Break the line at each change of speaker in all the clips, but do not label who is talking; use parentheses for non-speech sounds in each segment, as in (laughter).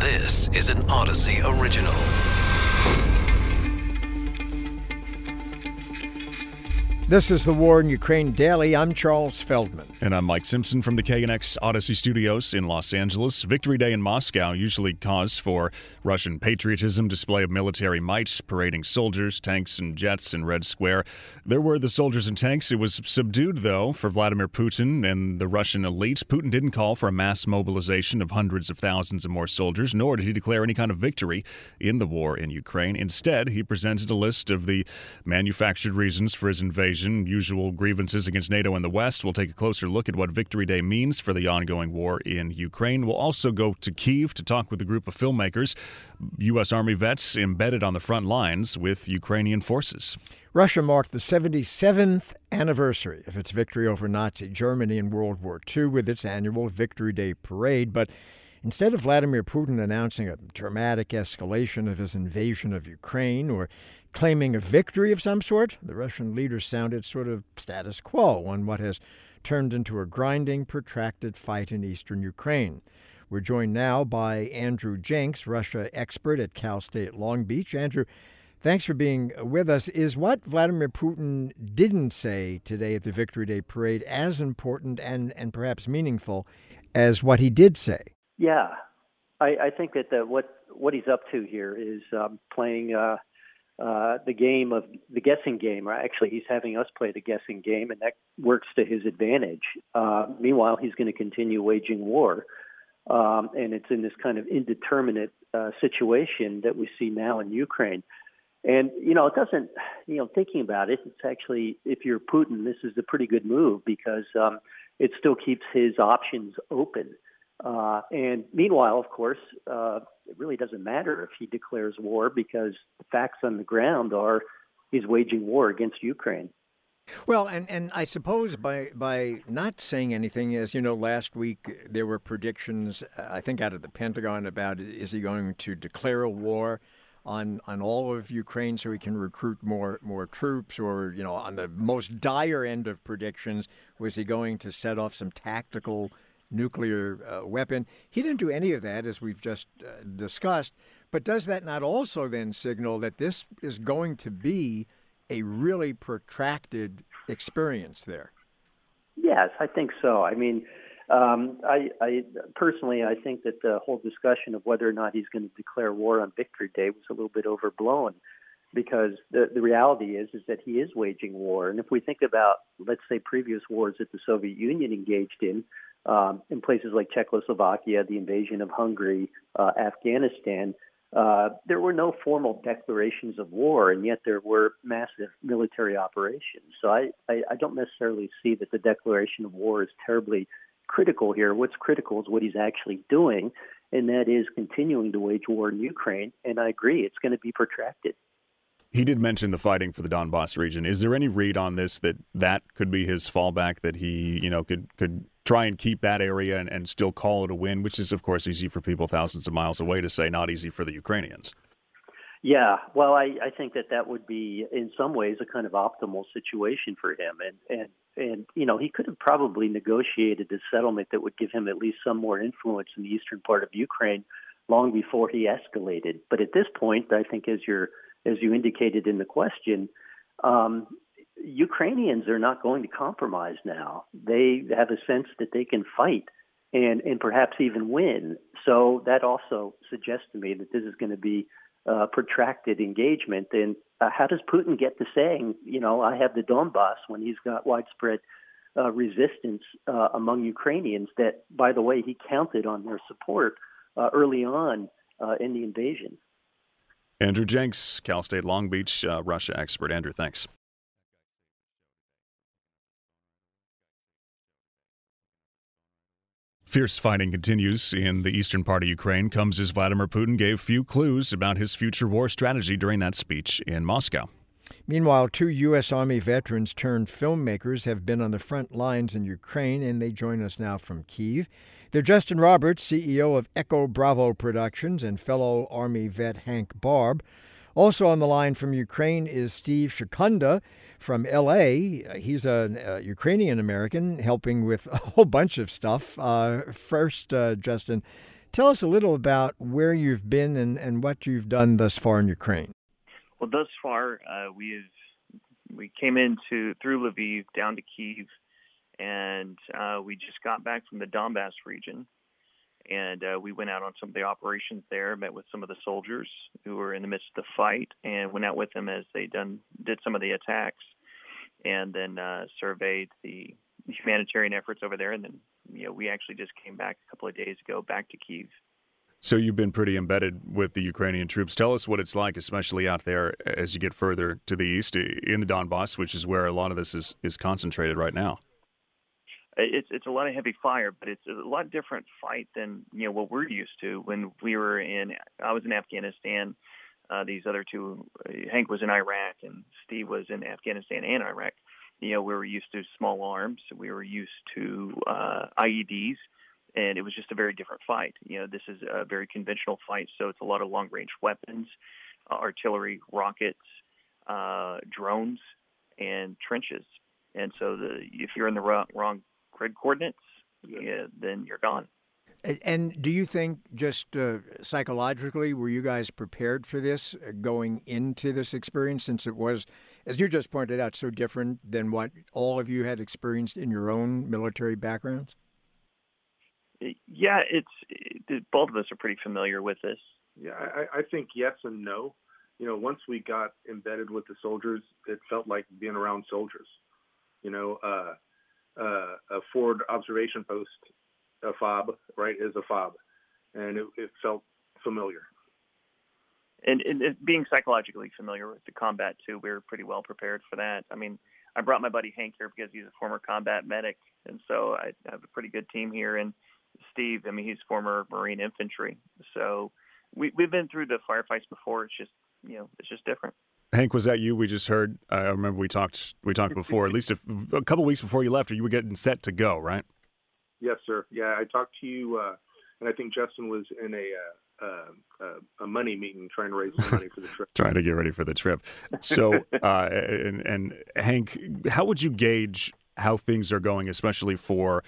This is an Audacy original.
This is the War in Ukraine Daily. I'm Charles Feldman.
And I'm Mike Simpson from the KNX Audacy Studios in Los Angeles. Victory Day in Moscow usually calls for Russian patriotism, display of military might, parading soldiers, tanks, and jets in Red Square. There were the soldiers and tanks. It was subdued, though, for Vladimir Putin and the Russian elite. Putin didn't call for a mass mobilization of hundreds of thousands of more soldiers, nor did he declare any kind of victory in the war in Ukraine. Instead, he presented a list of the manufactured reasons for his invasion usual grievances against NATO and the West. We'll take a closer look at what Victory Day means for the ongoing war in Ukraine. We'll also go to Kiev to talk with a group of filmmakers, U.S. Army vets embedded on the front lines with Ukrainian forces.
Russia marked the 77th anniversary of its victory over Nazi Germany in World War II with its annual Victory Day parade, but Instead of Vladimir Putin announcing a dramatic escalation of his invasion of Ukraine or claiming a victory of some sort, the Russian leader sounded sort of status quo on what has turned into a grinding, protracted fight in eastern Ukraine. We're joined now by Andrew Jenks, Russia expert at Cal State Long Beach. Andrew, thanks for being with us. Is what Vladimir Putin didn't say today at the Victory Day parade as important and, and perhaps meaningful as what he did say?
Yeah, I, I think that the, what what he's up to here is um, playing uh, uh, the game of the guessing game. Or actually, he's having us play the guessing game, and that works to his advantage. Uh, meanwhile, he's going to continue waging war, um, and it's in this kind of indeterminate uh, situation that we see now in Ukraine. And you know, it doesn't. You know, thinking about it, it's actually if you're Putin, this is a pretty good move because um, it still keeps his options open. Uh, and meanwhile, of course, uh, it really doesn't matter if he declares war because the facts on the ground are he's waging war against Ukraine.
Well, and, and I suppose by by not saying anything, as you know, last week there were predictions, uh, I think, out of the Pentagon about is he going to declare a war on on all of Ukraine so he can recruit more more troops, or you know, on the most dire end of predictions, was he going to set off some tactical nuclear uh, weapon. He didn't do any of that, as we've just uh, discussed. But does that not also then signal that this is going to be a really protracted experience there?
Yes, I think so. I mean, um, I, I personally, I think that the whole discussion of whether or not he's going to declare war on Victory Day was a little bit overblown because the, the reality is is that he is waging war. And if we think about, let's say, previous wars that the Soviet Union engaged in, um, in places like Czechoslovakia, the invasion of Hungary, uh, Afghanistan, uh, there were no formal declarations of war, and yet there were massive military operations. So I, I, I don't necessarily see that the declaration of war is terribly critical here. What's critical is what he's actually doing, and that is continuing to wage war in Ukraine. And I agree, it's going to be protracted.
He did mention the fighting for the Donbass region. Is there any read on this that that could be his fallback? That he, you know, could could try and keep that area and, and still call it a win, which is of course easy for people thousands of miles away to say, not easy for the Ukrainians.
Yeah, well, I, I think that that would be in some ways a kind of optimal situation for him, and and and you know he could have probably negotiated a settlement that would give him at least some more influence in the eastern part of Ukraine long before he escalated. But at this point, I think as you're as you indicated in the question, um, Ukrainians are not going to compromise now. They have a sense that they can fight and and perhaps even win. So that also suggests to me that this is going to be a protracted engagement. And uh, how does Putin get to saying, you know, I have the Donbass when he's got widespread uh, resistance uh, among Ukrainians? That, by the way, he counted on their support uh, early on uh, in the invasion.
Andrew Jenks, Cal State Long Beach, uh, Russia expert. Andrew, thanks. Fierce fighting continues in the eastern part of Ukraine, comes as Vladimir Putin gave few clues about his future war strategy during that speech in Moscow.
Meanwhile, two U.S. Army veterans turned filmmakers have been on the front lines in Ukraine, and they join us now from Kiev. They're Justin Roberts, CEO of Echo Bravo Productions, and fellow Army vet Hank Barb. Also on the line from Ukraine is Steve Shikunda from L.A. He's a, a Ukrainian American helping with a whole bunch of stuff. Uh, first, uh, Justin, Tell us a little about where you've been and, and what you've done thus far in Ukraine.
Well, thus far, uh, we've we came into through Lviv down to Kiev, and uh, we just got back from the Donbass region, and uh, we went out on some of the operations there. Met with some of the soldiers who were in the midst of the fight, and went out with them as they done did some of the attacks, and then uh, surveyed the humanitarian efforts over there, and then you know we actually just came back a couple of days ago back to Kiev.
So you've been pretty embedded with the Ukrainian troops. Tell us what it's like, especially out there as you get further to the east in the Donbass, which is where a lot of this is, is concentrated right now.
It's it's a lot of heavy fire, but it's a lot different fight than you know what we're used to when we were in. I was in Afghanistan. Uh, these other two, Hank was in Iraq and Steve was in Afghanistan and Iraq. You know, we were used to small arms. We were used to uh, IEDs and it was just a very different fight. You know, this is a very conventional fight, so it's a lot of long range weapons, uh, artillery, rockets, uh, drones, and trenches. And so, the, if you're in the wrong, wrong grid coordinates, yeah, then you're gone.
And do you think, just uh, psychologically, were you guys prepared for this uh, going into this experience since it was, as you just pointed out, so different than what all of you had experienced in your own military backgrounds?
yeah, it's it, both of us are pretty familiar with this.
Yeah, I, I think yes and no. You know, once we got embedded with the soldiers, it felt like being around soldiers. You know, uh, uh, a forward observation post, a fob, right, is a fob, and it, it felt familiar.
And, and it, being psychologically familiar with the combat too, we were pretty well prepared for that. I mean, I brought my buddy Hank here because he's a former combat medic, and so I have a pretty good team here. And Steve, I mean, he's former Marine infantry, so we we've been through the firefights before. It's just you know, it's just different.
Hank, was that you? We just heard. I remember we talked. We talked (laughs) before, at least a, a couple weeks before you left, or you were getting set to go, right?
Yes, sir. Yeah, I talked to you, uh, and I think Justin was in a uh, uh, uh a money meeting trying to raise money for the trip. (laughs)
trying to get ready for the trip. So, (laughs) uh, and, and Hank, how would you gauge how things are going, especially for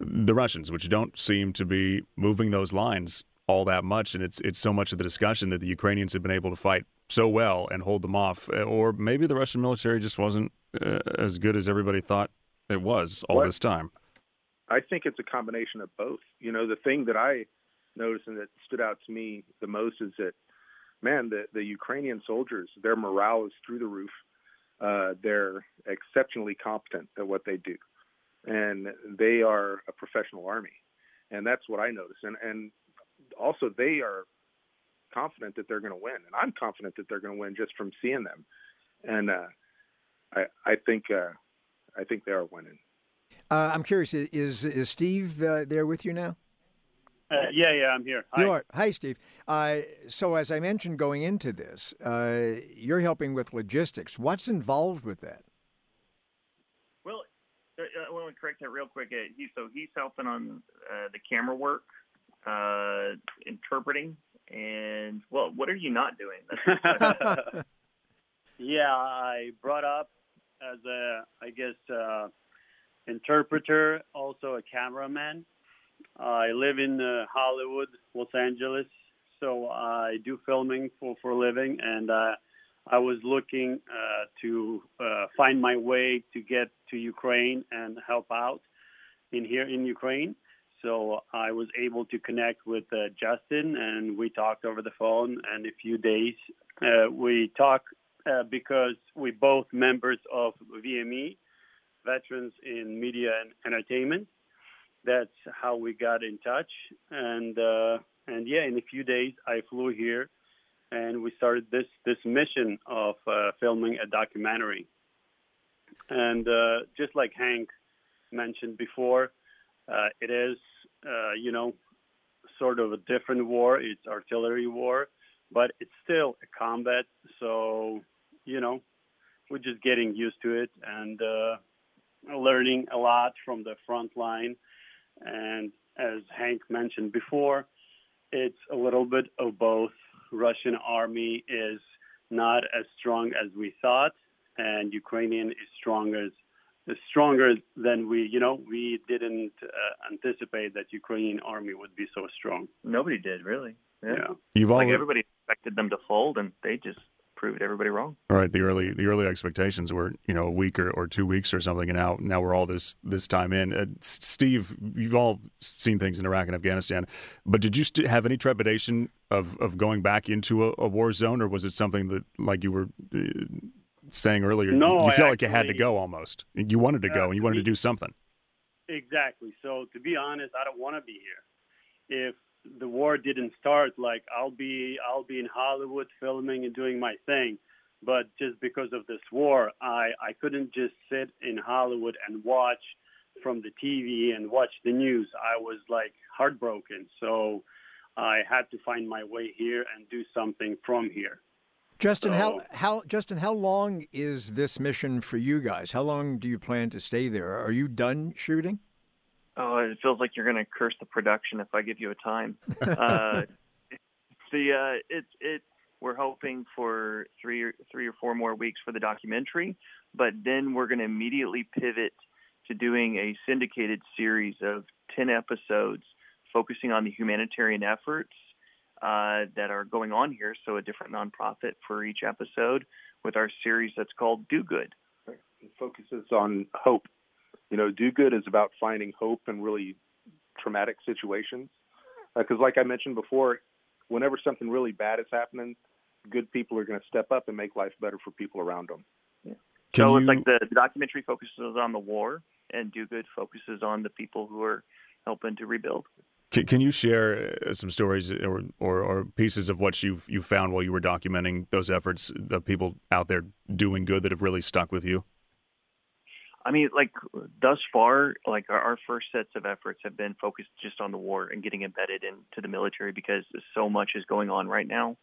the Russians, which don't seem to be moving those lines all that much, and it's it's so much of the discussion that the Ukrainians have been able to fight so well and hold them off, or maybe the Russian military just wasn't uh, as good as everybody thought it was all what? this time.
I think it's a combination of both. You know, the thing that I noticed and that stood out to me the most is that, man, the the Ukrainian soldiers, their morale is through the roof. Uh, they're exceptionally competent at what they do and they are a professional army, and that's what I noticed. And and also they are confident that they're going to win, and I'm confident that they're going to win just from seeing them. And uh, I I think uh, I think they are winning.
Uh, I'm curious. Is is Steve uh, there with you now?
Uh, yeah, yeah, I'm here.
Hi. You are. Hi, Steve. Uh, so, as I mentioned going into this, you're helping with logistics. What's involved with that?
Well, I want to correct that real quick. Uh, he, so he's helping on uh, the camera work, uh, interpreting, and well, what are you not doing? (laughs)
yeah, I brought up as a, I guess, uh, interpreter, also a cameraman. I live in uh, Hollywood, Los Angeles, so I do filming for for a living, and I was looking uh, to uh, find my way to get to Ukraine and help out in here in Ukraine. So I was able to connect with uh, Justin, and we talked over the phone. And a few days uh, we talked uh, because we both members of VME, Veterans in Media and Entertainment. That's how we got in touch. And uh, and yeah, in a few days I flew here and we started this this mission of uh, filming a documentary. And uh, just like Hank mentioned before, uh, it is uh, you know sort of a different war. It's artillery war, but it's still a combat. So you know we're just getting used to it and uh, learning a lot from the front line. And as Hank mentioned before, it's a little bit of both Russian army is not as strong as we thought, and Ukrainian is strong as stronger than we, you know, we didn't uh, anticipate that Ukrainian army would be so strong.
Nobody did really. Yeah.
Yeah.
You've
Like
all
everybody expected them to fold, and they just proved everybody wrong.
All right, the early the early expectations were you know a week or, or two weeks or something, and now now we're all this this time in. Uh, Steve, you've all seen things in Iraq and Afghanistan, but did you st- have any trepidation of, of going back into a, a war zone, or was it something that like you were uh, saying earlier?
No,
you
I
felt like you had to go almost. You wanted to go, and you wanted to do something.
Exactly. So to be honest, I don't want to be here. If the war didn't start, like I'll be I'll be in Hollywood filming and doing my thing. But just because of this war, I I couldn't just sit in Hollywood and watch from the TV and watch the news. I was like heartbroken. So I had to find my way here and do something from here.
Justin, how, how Justin, how long is this mission for you guys? How long do you plan to stay there? Are you done shooting?
Oh, it feels like you're going to curse the production if I give you a time. (laughs) uh, the uh, it's it. We're hoping for three or three or four more weeks for the documentary, but then we're going to immediately pivot to doing a syndicated series of ten episodes focusing on the humanitarian efforts uh, that are going on here. So a different nonprofit for each episode with our series that's called Do Good.
It focuses on hope. You know, do good is about finding hope in really traumatic situations. Because, like I mentioned before, whenever something really bad is happening, good people are going to step up and make life better for people around them.
Can
so
you,
it's like the, the documentary focuses on the war, and Do Good focuses on the people who are helping to rebuild.
Can, can you share uh, some stories or, or, or pieces of what you've you found while you were documenting those efforts, the people out there doing good that have really stuck with you?
I mean, like thus far, like our, our first sets of efforts have been focused just on the war and getting embedded into the military because so much is going on right now.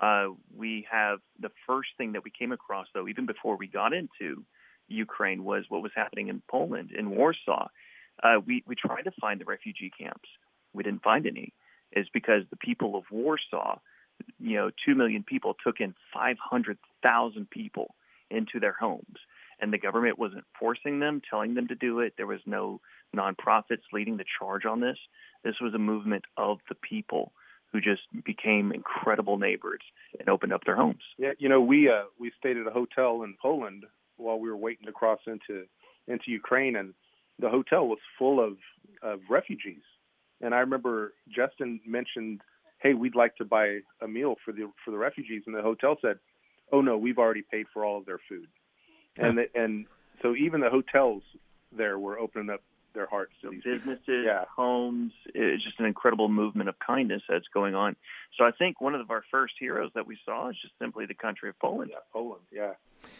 Uh, we have the first thing that we came across, though, even before we got into Ukraine, was what was happening in Poland, in Warsaw. Uh, we we tried to find the refugee camps. We didn't find any. Is because the people of Warsaw, you know, two million people took in five hundred thousand people into their homes and the government wasn't forcing them, telling them to do it. There was no nonprofits leading the charge on this. This was a movement of the people who just became incredible neighbors and opened up their homes.
Yeah, you know, we uh, we stayed at a hotel in Poland while we were waiting to cross into into Ukraine, and the hotel was full of of refugees. And I remember Justin mentioned, "Hey, we'd like to buy a meal for the for the refugees," and the hotel said, "Oh no, we've already paid for all of their food." And the, and so even the hotels there were opening up their hearts to
So
these people.
businesses,
Yeah.
homes, it's just an incredible movement of kindness that's going on. So I think one of our first heroes that we saw is just simply the country of Poland.
Yeah, Poland. Yeah.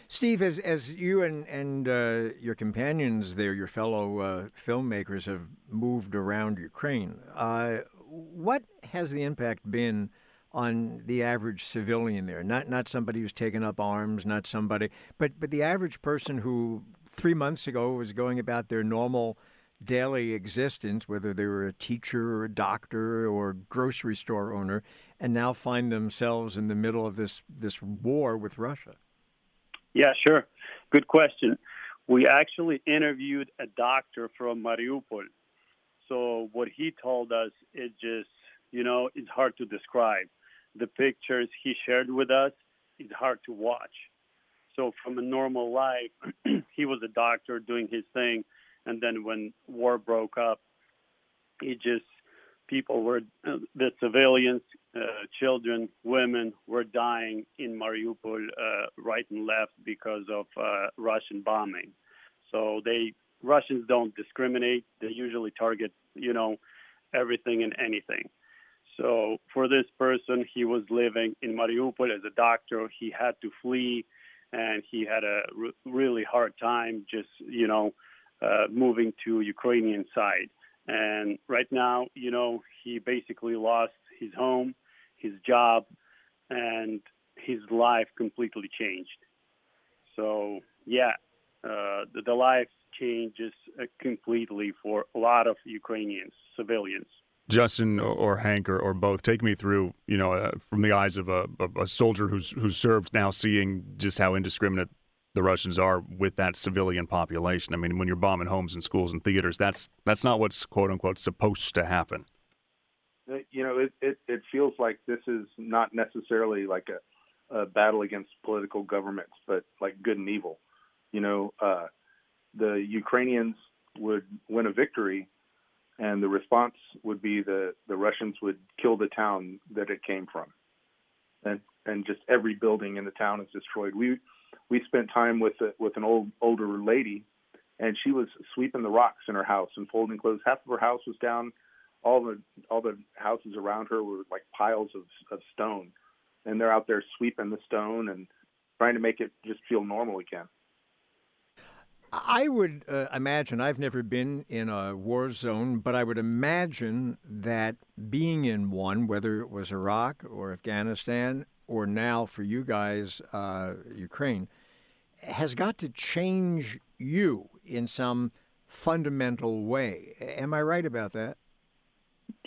Steve, as as you and and uh, your companions there, your fellow uh, filmmakers have moved around Ukraine, uh, what has the impact been on the average civilian there? Not not somebody who's taken up arms, not somebody, but but the average person who three months ago was going about their normal daily existence, whether they were a teacher or a doctor or grocery store owner, and now find themselves in the middle of this this war with Russia.
Yeah, sure. Good question. We actually interviewed a doctor from Mariupol. So what he told us is just, you know, it's hard to describe. The pictures he shared with us is hard to watch. So from a normal life, (clears throat) he was a doctor doing his thing, and then when war broke up, it just people were the civilians, uh, children, women were dying in Mariupol uh, right and left because of uh, Russian bombing. So they Russians don't discriminate. They usually target you know everything and anything. So for this person, he was living in Mariupol as a doctor. He had to flee, and he had a really hard time just you know uh, moving to Ukrainian side. And right now, you know, he basically lost his home, his job, and his life completely changed. So yeah, uh, the, the life changes uh, completely for a lot of Ukrainians, civilians.
Justin or, Hank or, or both, take me through, you know, uh, from the eyes of a, a soldier who's who's served now, seeing just how indiscriminate the Russians are with that civilian population. I mean, when you're bombing homes and schools and theaters, that's that's not what's quote unquote supposed to happen.
Uh, you know, it, it, it feels like this is not necessarily like a, a battle against political governments, but like good and evil. You know, uh, the Ukrainians would win a victory, and the response would be the the Russians would kill the town that it came from, and and just every building in the town is destroyed. We we spent time with a, with an old older lady, and she was sweeping the rocks in her house and folding clothes. Half of her house was down. All the all the houses around her were like piles of of stone, and they're out there sweeping the stone and trying to make it just feel normal again.
I would uh, imagine, I've never been in a war zone, but I would imagine that being in one, whether it was Iraq or Afghanistan or now for you guys, uh, Ukraine, has got to change you in some fundamental way. Am I right about that?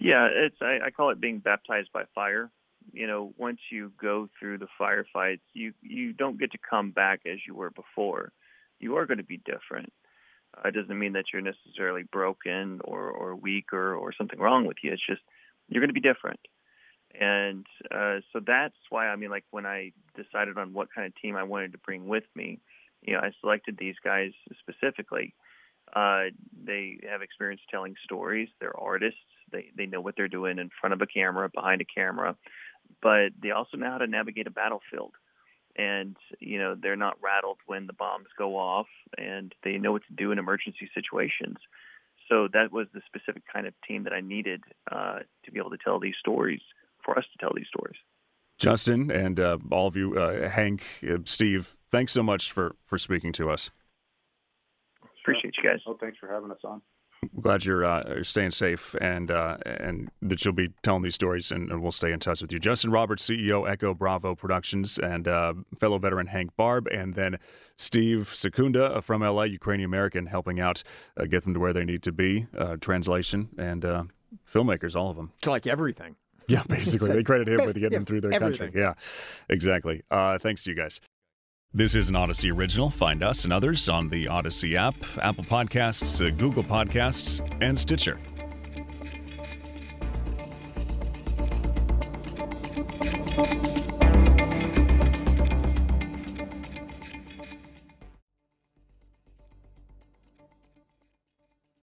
Yeah, it's I, I call it being baptized by fire. You know, once you go through the firefights, you you don't get to come back as you were before you are going to be different. Uh, it doesn't mean that you're necessarily broken or, or weak or, or something wrong with you. It's just you're going to be different. And uh, so that's why, I mean, like when I decided on what kind of team I wanted to bring with me, you know, I selected these guys specifically. Uh, they have experience telling stories. They're artists. They they know what they're doing in front of a camera, behind a camera, but they also know how to navigate a battlefield and you know they're not rattled when the bombs go off and they know what to do in emergency situations so that was the specific kind of team that i needed uh, to be able to tell these stories for us to tell these stories
justin and uh, all of you uh, hank uh, steve thanks so much for for speaking to us
appreciate you guys
oh thanks for having us on
glad you're uh, staying safe and uh, and that you'll be telling these stories, and, and, we'll stay in touch with you. Justin Roberts, CEO Echo Bravo Productions, and uh, fellow veteran Hank Barb, and then Steve Secunda from LA, Ukrainian American, helping out uh, get them to where they need to be. Uh, translation and uh, filmmakers, all of them.
It's like everything. (laughs)
Yeah, basically, they credit him with getting
yeah,
them through their
everything.
country. Yeah, exactly. thanks to you guys. This is an Audacy original. Find us and others on the Audacy app, Apple Podcasts, uh, Google Podcasts, and Stitcher.